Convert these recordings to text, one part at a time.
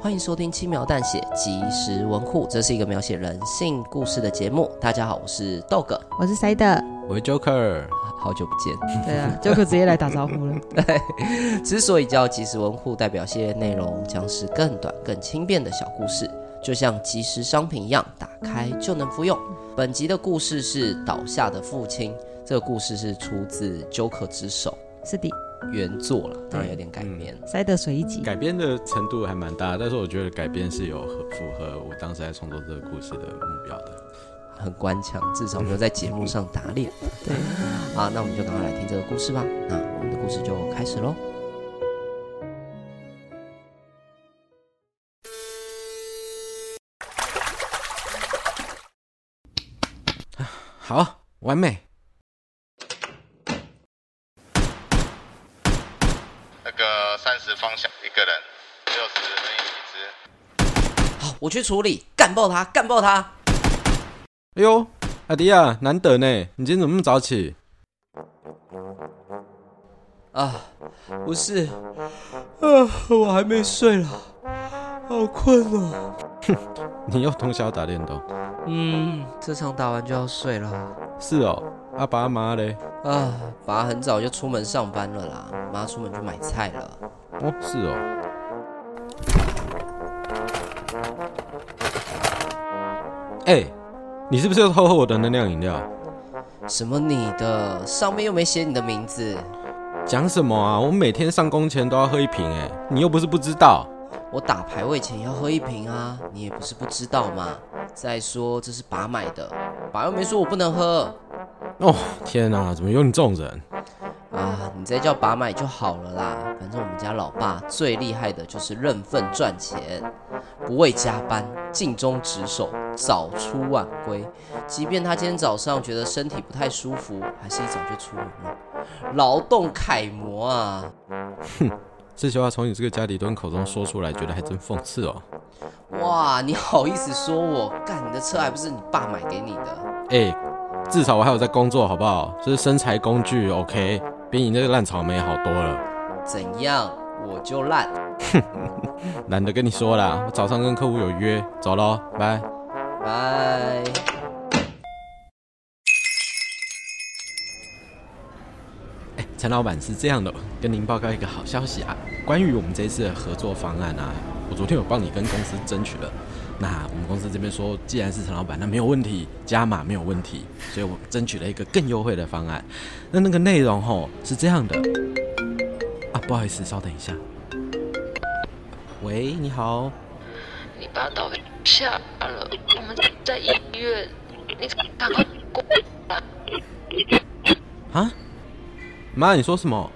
欢迎收听《轻描淡写即时文库》，这是一个描写人性故事的节目。大家好，我是豆哥，我是塞德，我是 Joker，好久不见。对啊，Joker 直接来打招呼了。对，之所以叫即时文库，代表系列内容将是更短、更轻便的小故事，就像即时商品一样，打开就能服用。本集的故事是倒下的父亲，这个故事是出自 Joker 之手，是的。原作了，当然有点改编。塞得水一集，改编的程度还蛮大，但是我觉得改编是有符合我当时在创作这个故事的目标的，很官腔，至少没有在节目上打脸。对，好，那我们就赶快来听这个故事吧。那我们的故事就开始喽。好，完美。三十方向一个人，六十人一只。好，我去处理，干爆他，干爆他！哎呦，阿迪亚，难得呢，你今天怎么那么早起？啊，不是，啊，我还没睡了，好困哦。哼，你又通宵打电动？嗯，这场打完就要睡了。是哦，阿爸阿妈嘞？啊，爸很早就出门上班了啦，妈出门去买菜了。哦，是哦。哎、欸，你是不是又偷喝我的能量饮料？什么你的？上面又没写你的名字。讲什么啊？我每天上工前都要喝一瓶，哎，你又不是不知道。我打排位前要喝一瓶啊，你也不是不知道嘛。再说这是爸买的，爸又没说我不能喝。哦，天哪，怎么有你这种人？啊，你直接叫爸买就好了啦。反正我们家老爸最厉害的就是认份赚钱，不畏加班，尽忠职守，早出晚归。即便他今天早上觉得身体不太舒服，还是一早就出门了。劳动楷模啊！哼，这句话从你这个家里蹲口中说出来，觉得还真讽刺哦。哇，你好意思说我？干，你的车还不是你爸买给你的？哎、欸，至少我还有在工作，好不好？这是生财工具，OK，比你那个烂草莓好多了。怎样？我就烂？哼，懒得跟你说啦，我早上跟客户有约，走喽，拜拜。哎，陈老板是这样的，跟您报告一个好消息啊，关于我们这次的合作方案啊。我昨天有帮你跟公司争取了，那我们公司这边说，既然是陈老板，那没有问题，加码没有问题，所以我争取了一个更优惠的方案。那那个内容吼是这样的啊，不好意思，稍等一下。喂，你好。你爸到下了，我们在医院，你赶快过来。啊？妈，你说什么？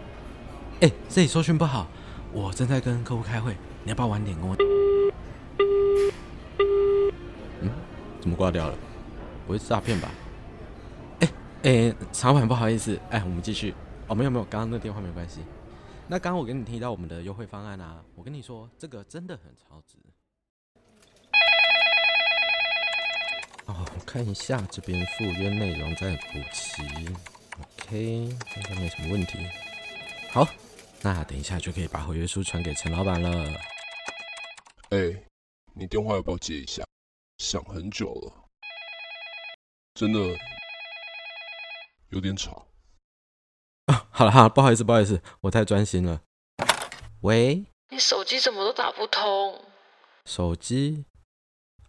哎、欸，这里收讯不好，我正在跟客户开会。你要不要晚点跟我？怎么挂掉了？不会是诈骗吧？哎、欸、哎，常、欸、板不好意思，哎、欸，我们继续。哦，没有没有，刚刚那电话没关系。那刚刚我跟你提到我们的优惠方案啊，我跟你说，这个真的很超值。哦，我看一下这边赴约内容再补齐。OK，应该没什么问题。好，那等一下就可以把合约书传给陈老板了。哎、欸，你电话要不要接一下？响很久了，真的有点吵。啊，好了哈，不好意思，不好意思，我太专心了。喂？你手机怎么都打不通？手机？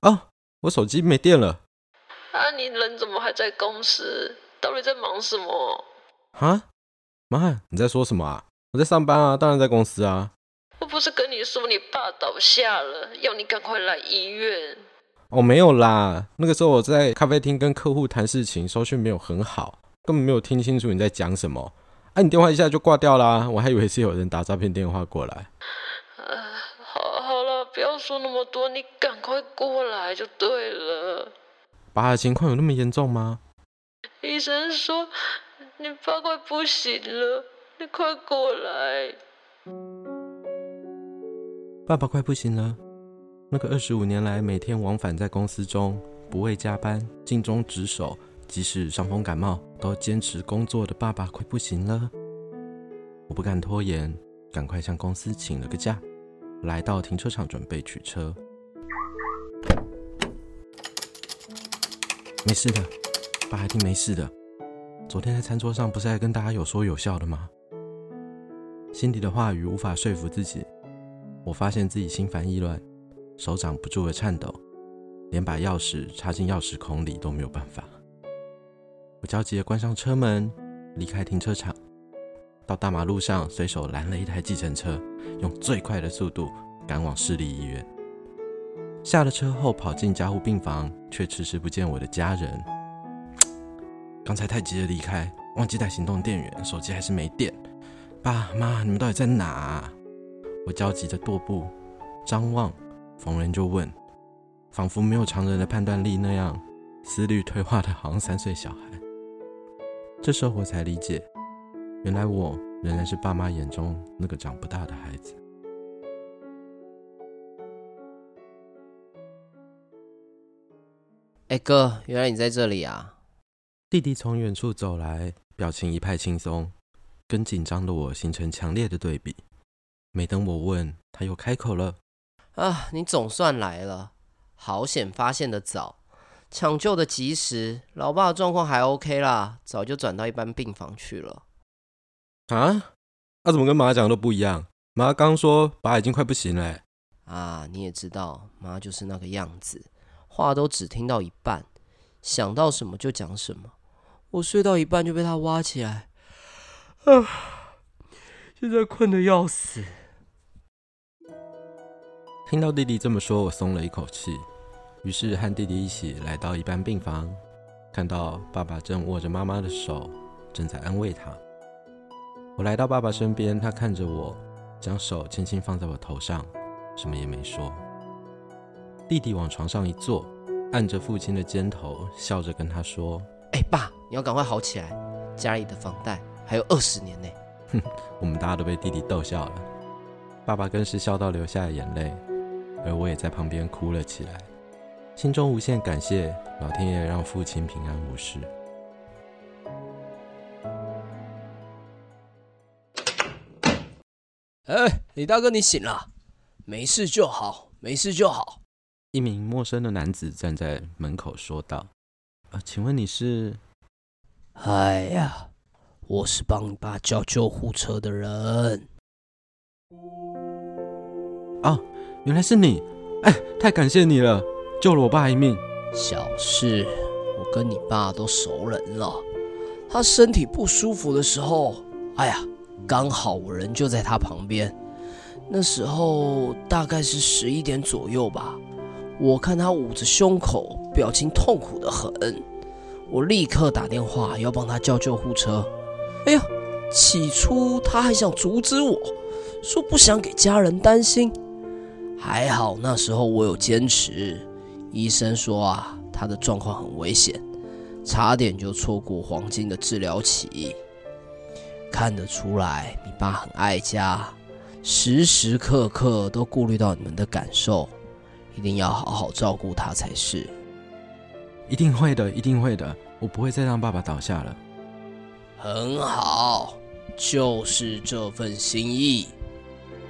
哦，我手机没电了。啊，你人怎么还在公司？到底在忙什么？啊？妈，你在说什么啊？我在上班啊，当然在公司啊。我不是跟你说你爸倒下了，要你赶快来医院。哦，没有啦，那个时候我在咖啡厅跟客户谈事情，收讯没有很好，根本没有听清楚你在讲什么。哎、啊，你电话一下就挂掉啦，我还以为是有人打诈骗电话过来。呃，好，好了，不要说那么多，你赶快过来就对了。爸的情况有那么严重吗？医生说你爸快不行了，你快过来。爸爸快不行了。那个二十五年来每天往返在公司中，不畏加班，尽忠职守，即使伤风感冒都坚持工作的爸爸快不行了。我不敢拖延，赶快向公司请了个假，来到停车场准备取车。没事的，爸一定没事的。昨天在餐桌上不是还跟大家有说有笑的吗？心底的话语无法说服自己，我发现自己心烦意乱。手掌不住的颤抖，连把钥匙插进钥匙孔里都没有办法。我焦急地关上车门，离开停车场，到大马路上随手拦了一台计程车，用最快的速度赶往市立医院。下了车后，跑进加护病房，却迟迟不见我的家人。刚才太急着离开，忘记带行动电源，手机还是没电。爸妈，你们到底在哪？我焦急地踱步，张望。逢人就问，仿佛没有常人的判断力那样，思虑退化的好像三岁小孩。这时候我才理解，原来我仍然是爸妈眼中那个长不大的孩子。哎哥，原来你在这里啊！弟弟从远处走来，表情一派轻松，跟紧张的我形成强烈的对比。没等我问，他又开口了。啊，你总算来了，好险发现的早，抢救的及时，老爸的状况还 OK 啦，早就转到一般病房去了。啊？那、啊、怎么跟妈讲的都不一样？妈刚说爸已经快不行了。啊，你也知道，妈就是那个样子，话都只听到一半，想到什么就讲什么。我睡到一半就被他挖起来，啊，现在困得要死。听到弟弟这么说，我松了一口气，于是和弟弟一起来到一般病房，看到爸爸正握着妈妈的手，正在安慰她。我来到爸爸身边，他看着我，将手轻轻放在我头上，什么也没说。弟弟往床上一坐，按着父亲的肩头，笑着跟他说：“哎，爸，你要赶快好起来，家里的房贷还有二十年呢。”哼，我们大家都被弟弟逗笑了，爸爸更是笑到流下了眼泪。而我也在旁边哭了起来，心中无限感谢老天爷让父亲平安无事。哎，李大哥，你醒了，没事就好，没事就好。一名陌生的男子站在门口说道：“啊，请问你是？”哎呀，我是帮你爸叫救护车的人。哦。原来是你，哎，太感谢你了，救了我爸一命。小事，我跟你爸都熟人了。他身体不舒服的时候，哎呀，刚好我人就在他旁边。那时候大概是十一点左右吧，我看他捂着胸口，表情痛苦得很。我立刻打电话要帮他叫救护车。哎呀，起初他还想阻止我，说不想给家人担心。还好那时候我有坚持，医生说啊，他的状况很危险，差点就错过黄金的治疗期。看得出来你爸很爱家，时时刻刻都顾虑到你们的感受，一定要好好照顾他才是。一定会的，一定会的，我不会再让爸爸倒下了。很好，就是这份心意。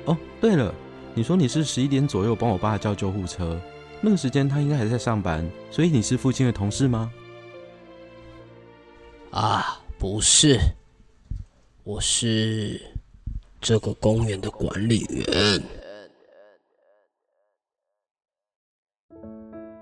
哦，对了。你说你是十一点左右帮我爸叫救护车，那个时间他应该还在上班，所以你是父亲的同事吗？啊，不是，我是这个公园的管理员。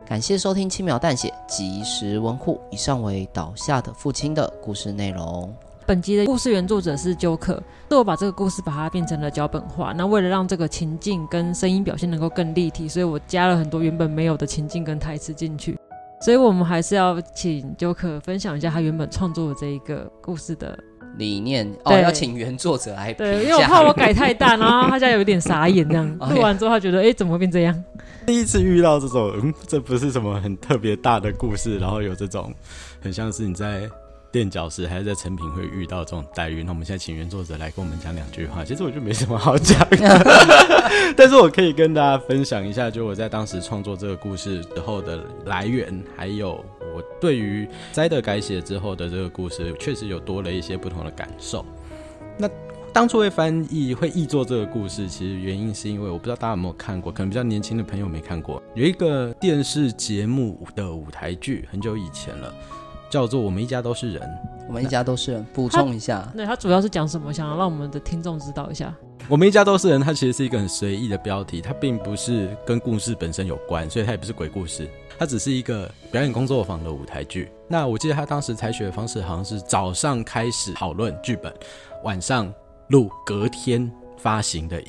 感谢收听轻描淡写即时文库，以上为倒下的父亲的故事内容。本集的故事原作者是 Joker，是我把这个故事把它变成了脚本化。那为了让这个情境跟声音表现能够更立体，所以我加了很多原本没有的情境跟台词进去。所以我们还是要请 Joker 分享一下他原本创作的这一个故事的理念。哦，要请原作者来。对，因为我怕我改太大，然后他家有点傻眼这样。录完之后，他觉得哎、欸，怎么会变这样？第一次遇到这种，嗯，这不是什么很特别大的故事，然后有这种很像是你在。垫脚石还是在成品会遇到这种待遇，那我们现在请原作者来跟我们讲两句话。其实我就没什么好讲的，但是我可以跟大家分享一下，就我在当时创作这个故事之后的来源，还有我对于摘的改写之后的这个故事，确实有多了一些不同的感受。那当初会翻译、会译作这个故事，其实原因是因为我不知道大家有没有看过，可能比较年轻的朋友没看过，有一个电视节目的舞台剧，很久以前了。叫做我们一家都是人，我们一家都是人。补充一下，对，它主要是讲什么？想要让我们的听众知道一下。我们一家都是人，它其实是一个很随意的标题，它并不是跟故事本身有关，所以它也不是鬼故事，它只是一个表演工作坊的舞台剧。那我记得他当时采取的方式好像是早上开始讨论剧本，晚上录，隔天发行的影，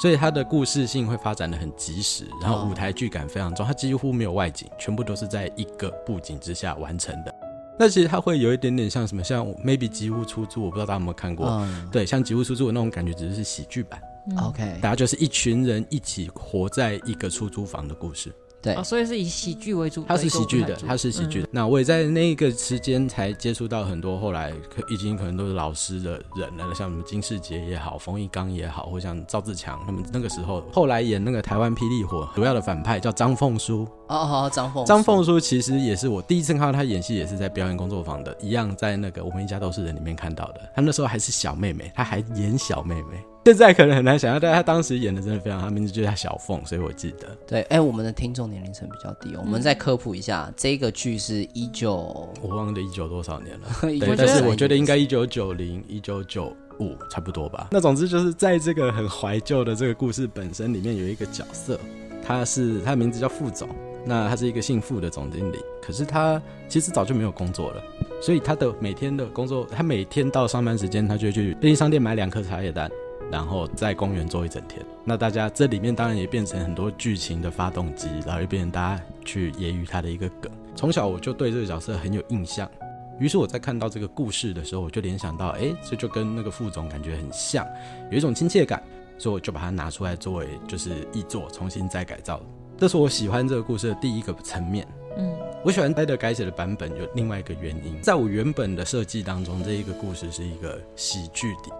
所以它的故事性会发展的很及时，然后舞台剧感非常重，它几乎没有外景，全部都是在一个布景之下完成的。那其实它会有一点点像什么，像 maybe 吉屋出租，我不知道大家有没有看过。嗯、对，像吉屋出租的那种感觉，只是是喜剧版。OK，大家就是一群人一起活在一个出租房的故事。对、哦，所以是以喜剧为主。他是喜剧的，他是喜剧的。嗯、那我也在那个时间才接触到很多后来可已经可能都是老师的人了，像什么金士杰也好，冯翊纲也好，或像赵自强他们那个时候后来演那个台湾霹雳火，主要的反派叫张凤书。哦哦，张凤张凤书其实也是我第一次看到他演戏，也是在表演工作坊的，一样在那个我们一家都是人里面看到的。他那时候还是小妹妹，他还演小妹妹。现在可能很难想象，但他当时演的真的非常好，他名字就叫小凤，所以我记得。对，哎、欸，我们的听众年龄层比较低，我们再科普一下，嗯、这个剧是一九，我忘了一九多少年了，对，但是我觉得应该一九九零、一九九五差不多吧。那总之就是在这个很怀旧的这个故事本身里面，有一个角色，他是他的名字叫副总，那他是一个姓傅的总经理，可是他其实早就没有工作了，所以他的每天的工作，他每天到上班时间，他就去便利商店买两颗茶叶蛋。然后在公园坐一整天，那大家这里面当然也变成很多剧情的发动机，然后又变成大家去揶揄他的一个梗。从小我就对这个角色很有印象，于是我在看到这个故事的时候，我就联想到，哎，这就跟那个副总感觉很像，有一种亲切感，所以我就把它拿出来作为就是译作，重新再改造。这是我喜欢这个故事的第一个层面。嗯，我喜欢呆的改写的版本有另外一个原因，在我原本的设计当中，这一个故事是一个喜剧底，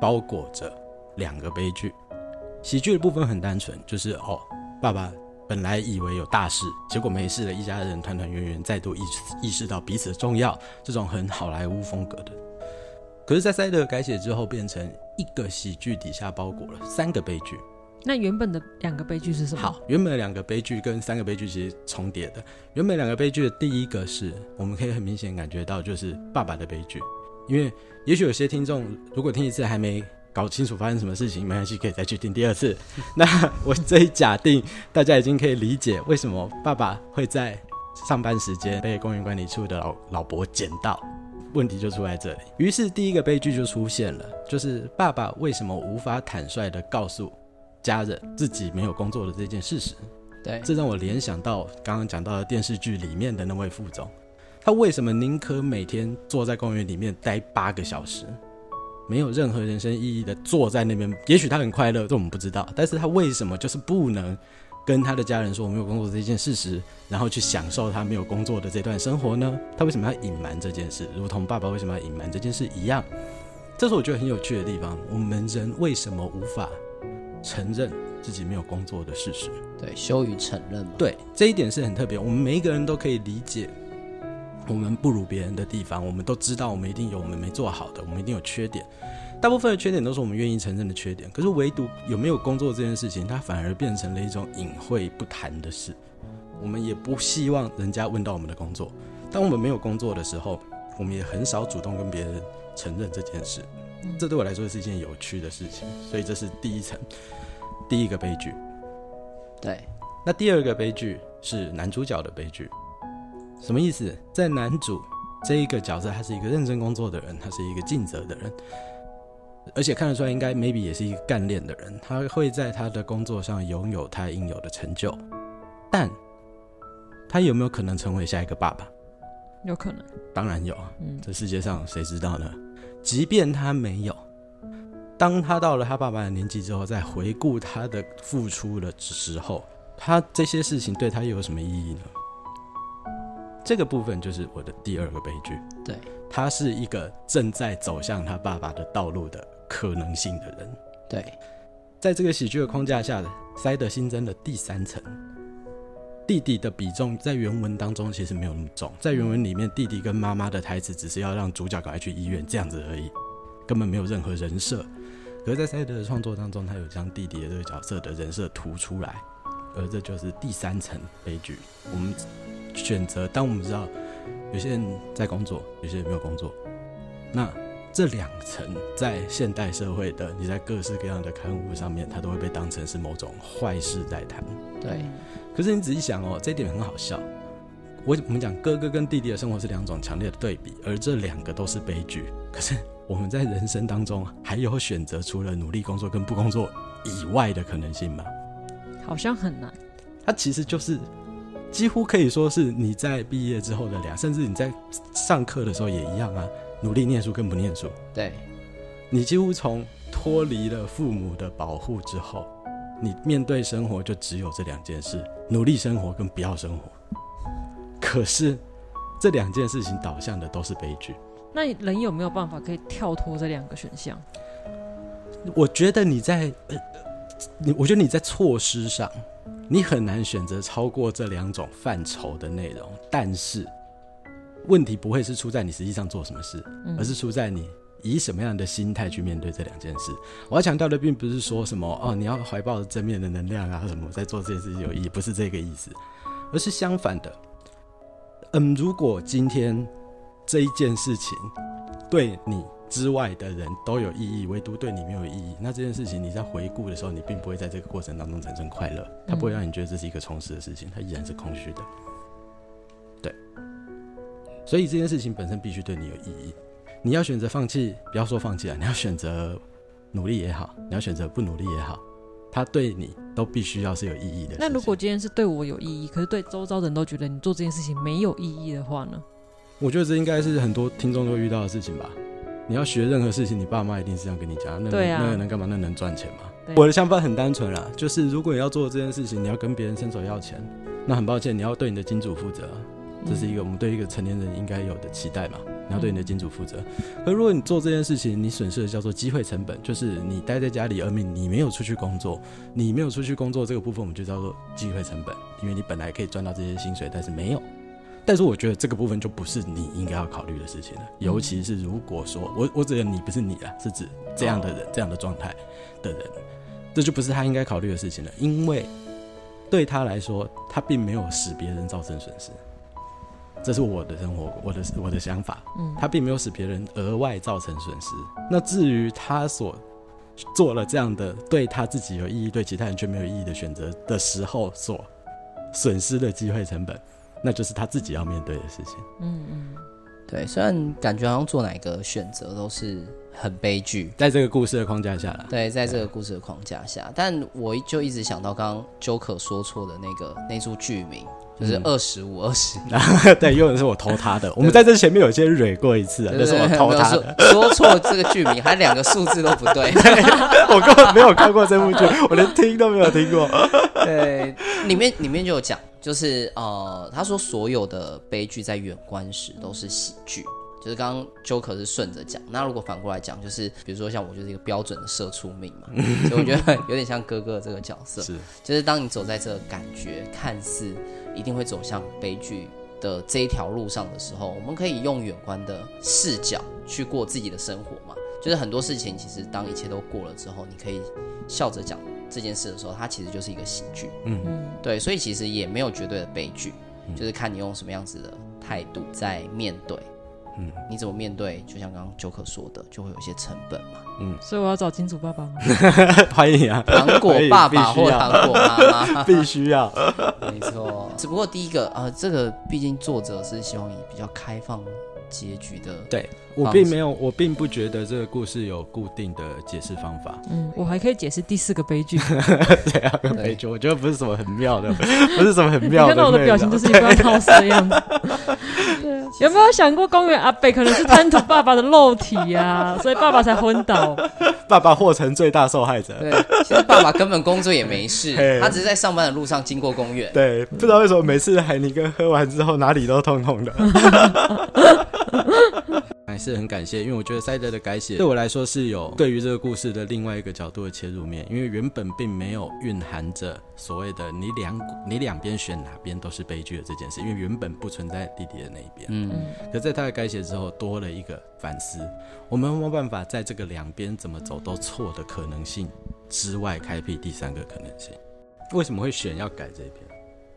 包裹着。两个悲剧，喜剧的部分很单纯，就是哦，爸爸本来以为有大事，结果没事了，一家人团团圆圆，再度意意识到彼此的重要，这种很好莱坞风格的。可是，在塞德改写之后，变成一个喜剧底下包裹了三个悲剧。那原本的两个悲剧是什么？好，原本的两个悲剧跟三个悲剧其实重叠的。原本两个悲剧的第一个是我们可以很明显感觉到，就是爸爸的悲剧，因为也许有些听众如果听一次还没。搞清楚发生什么事情，没关系，可以再去听第二次。那我这一假定，大家已经可以理解为什么爸爸会在上班时间被公园管理处的老老伯捡到，问题就出在这里。于是第一个悲剧就出现了，就是爸爸为什么无法坦率的告诉家人自己没有工作的这件事实？对，这让我联想到刚刚讲到的电视剧里面的那位副总，他为什么宁可每天坐在公园里面待八个小时？没有任何人生意义的坐在那边，也许他很快乐，这我们不知道。但是他为什么就是不能跟他的家人说我没有工作这件事实，然后去享受他没有工作的这段生活呢？他为什么要隐瞒这件事？如同爸爸为什么要隐瞒这件事一样，这是我觉得很有趣的地方。我们人为什么无法承认自己没有工作的事实？对，羞于承认。对，这一点是很特别。我们每一个人都可以理解。我们不如别人的地方，我们都知道，我们一定有我们没做好的，我们一定有缺点。大部分的缺点都是我们愿意承认的缺点。可是唯独有没有工作这件事情，它反而变成了一种隐晦不谈的事。我们也不希望人家问到我们的工作。当我们没有工作的时候，我们也很少主动跟别人承认这件事。这对我来说是一件有趣的事情。所以这是第一层，第一个悲剧。对，那第二个悲剧是男主角的悲剧。什么意思？在男主这一个角色，他是一个认真工作的人，他是一个尽责的人，而且看得出来，应该 maybe 也是一个干练的人。他会在他的工作上拥有他应有的成就，但他有没有可能成为下一个爸爸？有可能，当然有啊。嗯，这世界上谁知道呢？即便他没有，当他到了他爸爸的年纪之后，再回顾他的付出的时候，他这些事情对他又有什么意义呢？这个部分就是我的第二个悲剧。对，他是一个正在走向他爸爸的道路的可能性的人。对，在这个喜剧的框架下，塞德新增了第三层。弟弟的比重在原文当中其实没有那么重，在原文里面，弟弟跟妈妈的台词只是要让主角赶快去医院这样子而已，根本没有任何人设。可是，在塞德的创作当中，他有将弟弟的这个角色的人设突出来，而这就是第三层悲剧。我们选择，当我们知道有些人在工作，有些人没有工作，那这两层在现代社会的你在各式各样的刊物上面，它都会被当成是某种坏事在谈。对。可是你仔细想哦，这一点很好笑。我我们讲哥哥跟弟弟的生活是两种强烈的对比，而这两个都是悲剧。可是我们在人生当中还有选择除了努力工作跟不工作以外的可能性吗？好像很难。它其实就是几乎可以说是你在毕业之后的俩，甚至你在上课的时候也一样啊，努力念书跟不念书。对，你几乎从脱离了父母的保护之后。你面对生活就只有这两件事：努力生活跟不要生活。可是这两件事情导向的都是悲剧。那人有没有办法可以跳脱这两个选项？我觉得你在呃，你我觉得你在措施上，你很难选择超过这两种范畴的内容。但是问题不会是出在你实际上做什么事，而是出在你。以什么样的心态去面对这两件事？我要强调的并不是说什么哦，你要怀抱正面的能量啊，什么在做这件事情有意义，不是这个意思，而是相反的。嗯，如果今天这一件事情对你之外的人都有意义，唯独对你没有意义，那这件事情你在回顾的时候，你并不会在这个过程当中产生快乐，它不会让你觉得这是一个充实的事情，它依然是空虚的。对，所以这件事情本身必须对你有意义。你要选择放弃，不要说放弃啊，你要选择努力也好，你要选择不努力也好，它对你都必须要是有意义的。那如果今天是对我有意义，可是对周遭的人都觉得你做这件事情没有意义的话呢？我觉得这应该是很多听众都遇到的事情吧。你要学任何事情，你爸妈一定是这样跟你讲，那个、那个能干嘛？那能赚钱吗？我的想法很单纯啦，就是如果你要做这件事情，你要跟别人伸手要钱，那很抱歉，你要对你的金主负责。这是一个我们对一个成年人应该有的期待嘛？你要对你的金主负责。而如果你做这件事情，你损失的叫做机会成本，就是你待在家里，而你你没有出去工作，你没有出去工作这个部分，我们就叫做机会成本，因为你本来可以赚到这些薪水，但是没有。但是我觉得这个部分就不是你应该要考虑的事情了，尤其是如果说我我指的你不是你啊，是指这样的人这样的状态的人，这就不是他应该考虑的事情了，因为对他来说，他并没有使别人造成损失。这是我的生活，我的我的想法。嗯，他并没有使别人额外造成损失。那至于他所做了这样的对他自己有意义、对其他人却没有意义的选择的时候，所损失的机会成本，那就是他自己要面对的事情。嗯嗯，对。虽然感觉好像做哪个选择都是很悲剧，在这个故事的框架下啦。对，在这个故事的框架下，但我就一直想到刚刚 Joker 说错的那个那组剧名。就是二十五二十，对，用的是我偷他的。我们在这前面有些蕊过一次啊，就是我偷他的。说错这个剧名，还两个数字都不对。我根本没有看过这部剧，我连听都没有听过。对，里面里面就有讲，就是呃，他说所有的悲剧在远观时都是喜剧。就是刚刚 Joker 是顺着讲，那如果反过来讲，就是比如说像我就是一个标准的社畜命嘛，所以我觉得有点像哥哥这个角色。是，就是当你走在这个感觉看似一定会走向悲剧的这一条路上的时候，我们可以用远观的视角去过自己的生活嘛。就是很多事情其实当一切都过了之后，你可以笑着讲这件事的时候，它其实就是一个喜剧。嗯嗯，对，所以其实也没有绝对的悲剧，就是看你用什么样子的态度在面对。嗯，你怎么面对？就像刚刚 Joker 说的，就会有一些成本嘛。嗯，所以我要找金主爸爸吗？欢迎啊，糖果爸爸或糖果妈妈，必须要。没错，只不过第一个啊、呃，这个毕竟作者是希望以比较开放结局的。对我并没有，我并不觉得这个故事有固定的解释方法。嗯，我还可以解释第四个悲剧。对啊，悲剧，我觉得不是什么很妙的，不是什么很妙的。你看到我的表情就是一个要死的样子。对啊，有没有想过公园阿北可能是贪图爸爸的肉体呀、啊，所以爸爸才昏倒。爸爸或成最大受害者。对，其实爸爸根本工作也没事，他只是在上班的路上经过公园。对，不知道为什么每次海尼哥喝完之后哪里都痛痛的。还是很感谢，因为我觉得塞德的改写对我来说是有对于这个故事的另外一个角度的切入面，因为原本并没有蕴含着所谓的你两你两边选哪边都是悲剧的这件事，因为原本不存在弟弟的那一边。嗯，可在他的改写之后，多了一个反思，我们有没有办法在这个两边怎么走都错的可能性之外，开辟第三个可能性？为什么会选要改这一篇？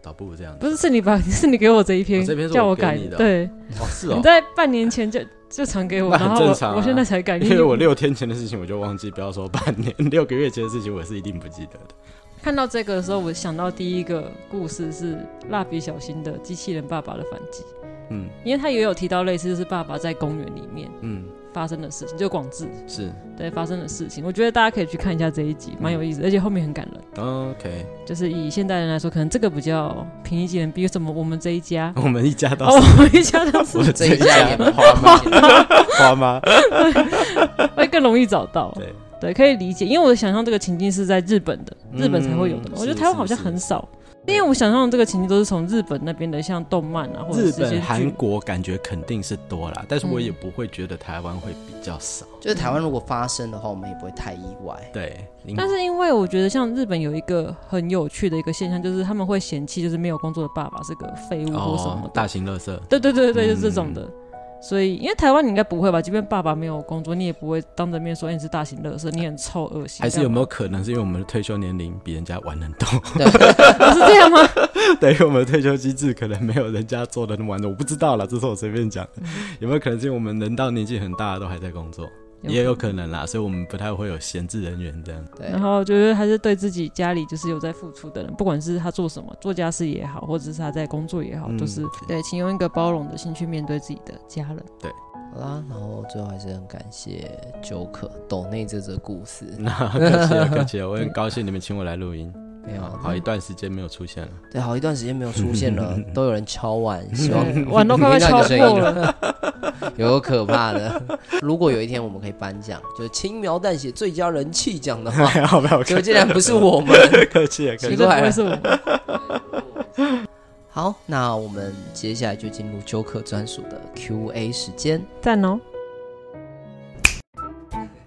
倒不如这样子，不是是你把 是你给我这一篇，哦、这篇叫我改的，对，哦是哦，你在半年前就就传给我，然后我，我现在才改，因为我六天前的事情我就忘记，不要说半年，六个月前的事情我是一定不记得的。看到这个的时候，我想到第一个故事是蜡笔小新的机器人爸爸的反击，嗯，因为他也有提到类似，就是爸爸在公园里面，嗯。发生的事情就广志是对发生的事情，我觉得大家可以去看一下这一集，蛮有意思，而且后面很感人。OK，就是以现代人来说，可能这个比较平易近人，比如什么我们这一家，我们一家都是，我们一家都是这一家也花吗？花吗？会更容易找到。对对，可以理解，因为我想象这个情境是在日本的，日本才会有的。我觉得台湾好像很少。因为我想象这个情景都是从日本那边的，像动漫啊，或者是日本、韩国，感觉肯定是多啦，但是我也不会觉得台湾会比较少。嗯、就是台湾如果发生的话，我们也不会太意外。对，但是因为我觉得像日本有一个很有趣的一个现象，就是他们会嫌弃就是没有工作的爸爸是个废物或什么的、哦、大型垃圾。对对对对，就是这种的。嗯所以，因为台湾你应该不会吧？即便爸爸没有工作，你也不会当着面说你是大型乐色，你很臭恶心。还是有没有可能是因为我们的退休年龄比人家晚 很多？对 是这样吗？等于我们的退休机制可能没有人家做的那么完整，我不知道啦，这是我随便讲的。嗯、有没有可能是因为我们人到年纪很大都还在工作？也有可能啦，所以我们不太会有闲置人员这样。对，然后就是还是对自己家里就是有在付出的人，不管是他做什么，做家事也好，或者是他在工作也好，都、嗯就是对，请用一个包容的心去面对自己的家人。对。好啦，然后最后还是很感谢 Joker 抖内这则故事。那客气了，客气了，我很高兴你们请我来录音。没有，好一段时间没有出现了。对，好一段时间没有出现了，都有人敲碗，希望碗都快快敲破了，有可怕的。如果有一天我们可以颁奖，就是轻描淡写最佳人气奖的话，没有没有，就竟然不是我们，客气了，奇怪，不是我们。好，那我们接下来就进入 Joker 专属的 Q&A 时间，赞哦。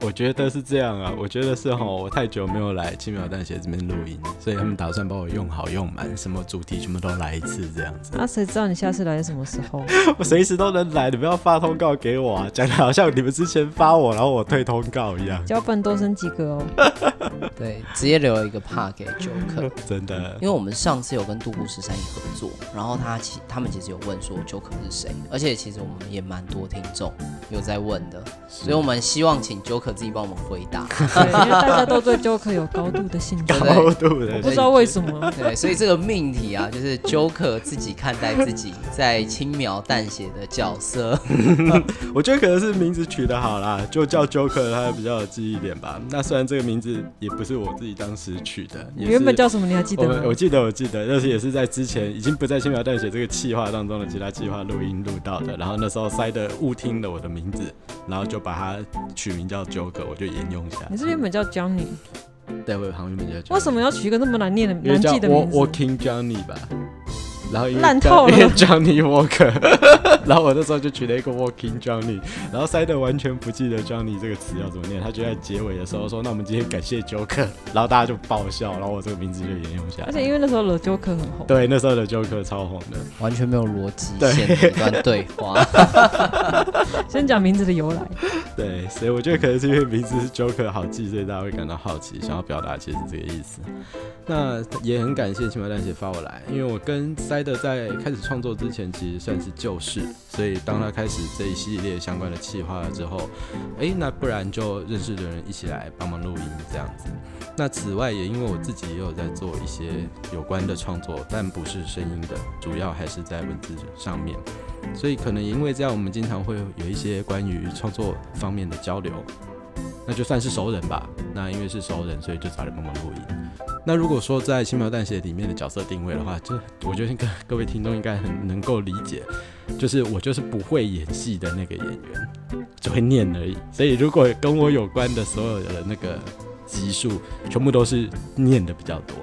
我觉得是这样啊，我觉得是哈，我太久没有来轻描淡写这边录音，所以他们打算把我用好用满，什么主题全部都来一次这样子。那谁知道你下次来是什么时候？我随时都能来，你不要发通告给我啊，讲的好像你们之前发我，然后我退通告一样。脚本多生几个哦。对，直接留了一个 part 给 Joker，真的。因为我们上次有跟杜布十三姨合作，然后他其他们其实有问说 Joker 是谁，而且其实我们也蛮多听众有在问的，所以我们希望请 Joker。自己帮我们回答，对，因为大家都对 Joker 有高度的兴趣，高度的，不知道为什么。对，所以这个命题啊，就是 Joker 自己看待自己在轻描淡写的角色。我觉得可能是名字取得好啦，就叫 Joker，他比较有记忆点吧。那虽然这个名字也不是我自己当时取的，你原本叫什么？你还记得吗？我，我记得，我记得，但是也是在之前已经不在轻描淡写这个企划当中的其他计划录音录到的。然后那时候塞的误听了我的名字，然后就把它取名叫 Joker，我就沿用一下。你是原本叫 Johnny？本叫。为什么要取一个那么难念的、难记的名字我我 King Johnny 吧。然后烂透了，Johnny Walker，然后我那时候就取了一个 Walking Johnny，然后塞德完全不记得 Johnny 这个词要怎么念，他就在结尾的时候说：“那我们今天感谢 Joker。”然后大家就爆笑，然后我这个名字就沿用下来。而且因为那时候的 Joker 很红，对，那时候的 Joker 超红的，完全没有逻辑线的一段对话。先讲名字的由来，对，所以我觉得可能是因为名字是 Joker 好记，所以大家会感到好奇，想要表达其实这个意思。那也很感谢轻描淡血发我来，因为我跟塞。在开始创作之前，其实算是旧事，所以当他开始这一系列相关的企划了之后，哎，那不然就认识的人一起来帮忙录音这样子。那此外，也因为我自己也有在做一些有关的创作，但不是声音的，主要还是在文字上面，所以可能因为这样，我们经常会有一些关于创作方面的交流，那就算是熟人吧。那因为是熟人，所以就找人帮忙录音。那如果说在轻描淡写里面的角色定位的话，就我觉得各各位听众应该很能够理解，就是我就是不会演戏的那个演员，只会念而已。所以如果跟我有关的所有的那个。集数全部都是念的比较多，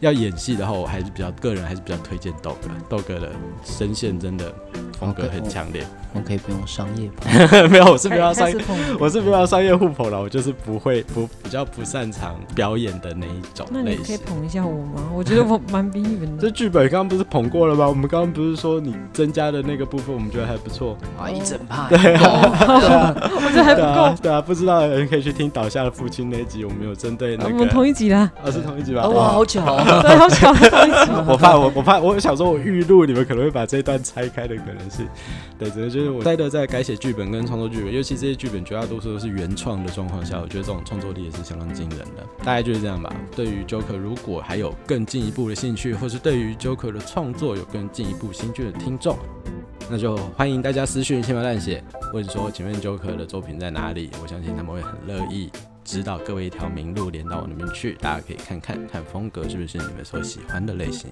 要演戏的话，我还是比较个人还是比较推荐豆哥，豆哥的声线真的风格很强烈。我可以不用商业捧，没有，我是不要商业，我是不要商业互捧了。我就是不会不比较不擅长表演的那一种类型。那你可以捧一下我吗？我觉得我蛮逼人的。这剧本刚刚不是捧过了吗？我们刚刚不是说你增加的那个部分，我们觉得还不错啊，一整派。对啊，我觉得还不够。对啊，不知道的人可以去听倒下的父亲那一集，我们有针对那个。我们同一集啦。啊，是同一集吧？哇，好巧，我怕我我怕我想说，我预录你们可能会把这一段拆开的，可能是对，只是就是我在的在改。写剧本跟创作剧本，尤其这些剧本绝大多数都是原创的状况下，我觉得这种创作力也是相当惊人的。大概就是这样吧。对于 Joker，如果还有更进一步的兴趣，或是对于 Joker 的创作有更进一步兴趣的听众，那就欢迎大家私讯轻描淡写问说，请问 Joker 的作品在哪里？我相信他们会很乐意指导各位一条明路，连到我那边去。大家可以看看看风格是不是你们所喜欢的类型。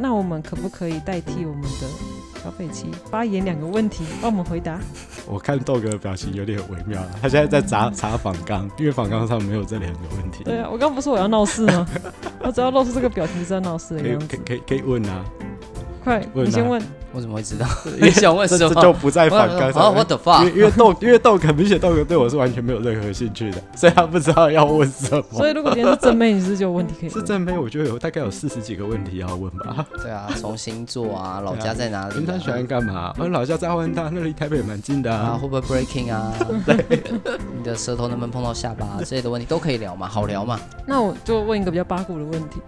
那我们可不可以代替我们的小斐琪发言两个问题，帮我们回答？我看豆哥的表情有点微妙，他现在在查查访纲，因为访纲上没有这两个问题。对啊，我刚不是我要闹事吗？我只要露出这个表情是在闹事的样子。可以可以可以问啊，快，你先问。我怎么会知道？你想问什么？这就不再反纲上。What the fuck？因为豆因为豆很明显，豆哥对我是完全没有任何兴趣的，所以他不知道要问什么。所以如果今天是正妹，你是就有问题可以问。是正妹，我觉得有大概有四十几个问题要问吧。对啊，从星座啊，老家在哪里？平常喜欢干嘛？我老家在万大，那离台北蛮近的啊。会不会 breaking 啊？对你的舌头能不能碰到下巴？这类的问题都可以聊嘛，好聊嘛。那我就问一个比较八股的问题。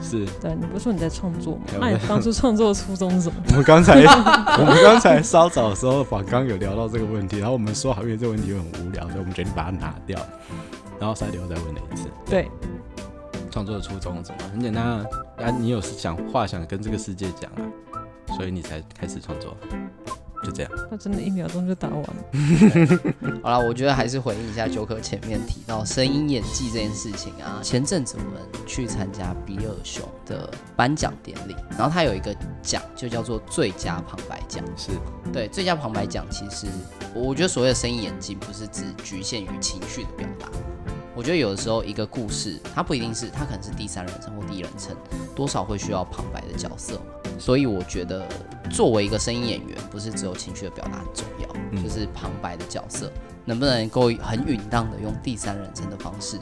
是对，你不是说你在创作吗？那你当初创作的初衷是什么？我们刚才我们刚才稍早的时候，访刚有聊到这个问题，然后我们说好，因为这个问题很无聊，所以我们决定把它拿掉，然后塞流再问了一次。对，创作的初衷什么？很简单啊，啊，你有想话想跟这个世界讲啊，所以你才开始创作。就这样，他真的一秒钟就打完了。好了，我觉得还是回应一下 Joker 前面提到声音演技这件事情啊。前阵子我们去参加比尔熊的颁奖典礼，然后他有一个奖就叫做最佳旁白奖。是对最佳旁白奖，其实我觉得所谓的声音演技不是只局限于情绪的表达。我觉得有的时候一个故事，它不一定是，它可能是第三人称或第一人称，多少会需要旁白的角色嘛。所以我觉得，作为一个声音演员，不是只有情绪的表达很重要，嗯、就是旁白的角色能不能够很允当的用第三人称的方式，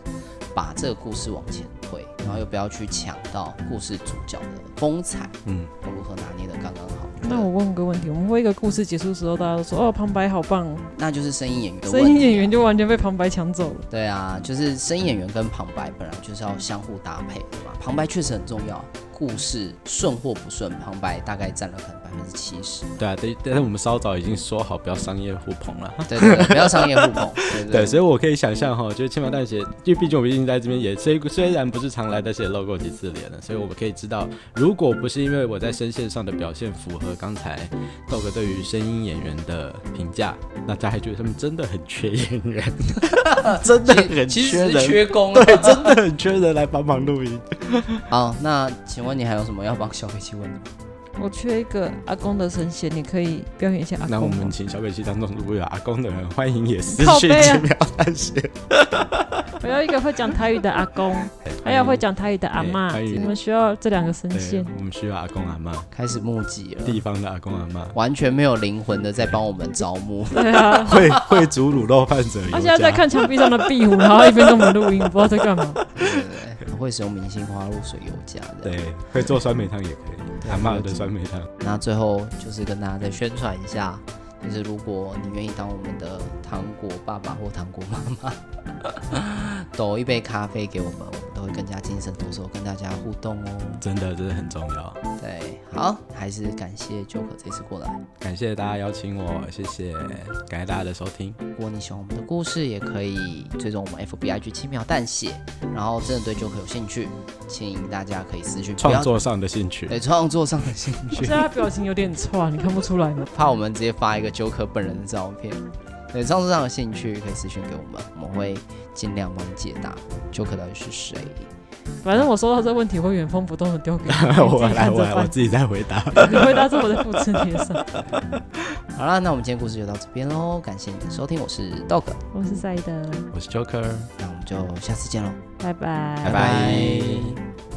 把这个故事往前推，然后又不要去抢到故事主角的风采，嗯，如何拿捏的刚刚好。那我问个问题，我们会一个故事结束的时候，大家都说哦，旁白好棒哦，那就是声音演员的 问题，声音演员就完全被旁白抢走了。对啊，就是声音演员跟旁白本来就是要相互搭配的嘛，旁白确实很重要。故事顺或不顺，旁白大概占了可能百分之七十。对啊，对，但是我们稍早已经说好不要商业互捧了。对对对，不要商业互捧。对，所以我可以想象哈，就是轻描淡写，因为毕竟我们已经在这边也，虽虽然不是常来，但是也露过几次脸了，所以我们可以知道，如果不是因为我在声线上的表现符合刚才豆哥对于声音演员的评价，那大家还觉得他们真的很缺演员，真的很缺人，其实缺工，对，真的很缺人来帮忙录音。好，那请问你还有什么要帮小飞机问的吗？我缺一个阿公的神仙，你可以表演一下阿公。那我们请小北戏当中如果有阿公的人，欢迎也私讯轻描淡写。我要一个会讲台语的阿公，还有会讲台语的阿妈，我们需要这两个神仙。我们需要阿公阿妈，开始募集了。地方的阿公阿妈，完全没有灵魂的在帮我们招募。对啊，会会煮卤肉饭者。他现在在看墙壁上的壁虎，然后一边跟我们录音，不知道在干嘛。对对对，会使用明星花露水油加的。对，会做酸梅汤也可以，阿妈的酸梅汤。那最后就是跟大家再宣传一下。就是如果你愿意当我们的糖果爸爸或糖果妈妈，抖一杯咖啡给我们，我们都会更加精神抖擞跟大家互动哦。真的，真的很重要。对，好。好，还是感谢 Joker 这次过来，感谢大家邀请我，谢谢，感谢大家的收听。如果你喜欢我们的故事，也可以追踪我们 FBIG 轻描淡写。然后真的对 Joker 有兴趣，请大家可以私讯创作上的兴趣，对创作上的兴趣。现在表情有点差，你看不出来吗？怕我们直接发一个 Joker 本人的照片。对创作上的兴趣可以私讯给我们，我们会尽量帮你解答 Joker 到底是谁。反正我收到这个问题会原封不动的丢给你，我来我来我自己再回答。你回答是我的复制贴上。好了，那我们今天故事就到这边喽，感谢你的收听，我是 Dog，我是赛德，我是 Joker，那我们就下次见喽，拜拜，拜拜。